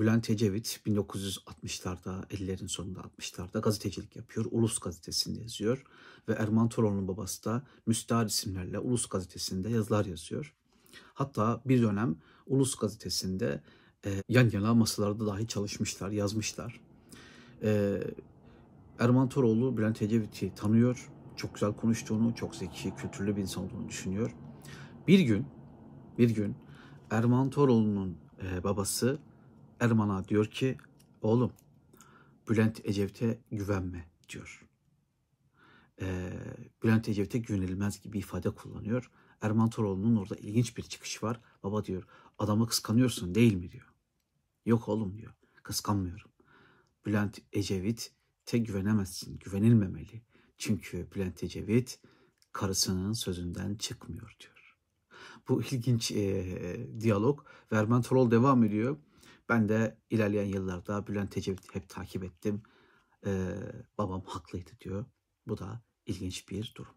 Bülent Ecevit 1960'larda, 50'lerin sonunda 60'larda gazetecilik yapıyor. Ulus gazetesinde yazıyor. Ve Erman Toroğlu'nun babası da müstahar isimlerle Ulus gazetesinde yazılar yazıyor. Hatta bir dönem Ulus gazetesinde e, yan yana masalarda dahi çalışmışlar, yazmışlar. E, Erman Toroğlu Bülent Ecevit'i tanıyor. Çok güzel konuştuğunu, çok zeki, kültürlü bir insan olduğunu düşünüyor. Bir gün, bir gün Erman Toroğlu'nun e, babası Erman'a diyor ki, oğlum Bülent Ecevit'e güvenme diyor. E, Bülent Ecevit'e güvenilmez gibi ifade kullanıyor. Erman Toroğlu'nun orada ilginç bir çıkışı var. Baba diyor, adamı kıskanıyorsun değil mi diyor. Yok oğlum diyor, kıskanmıyorum. Bülent Ecevit te güvenemezsin, güvenilmemeli. Çünkü Bülent Ecevit karısının sözünden çıkmıyor diyor. Bu ilginç e, diyalog ve Erman Toroğlu devam ediyor. Ben de ilerleyen yıllarda Bülent Ecevit'i hep takip ettim. E, babam haklıydı diyor. Bu da ilginç bir durum.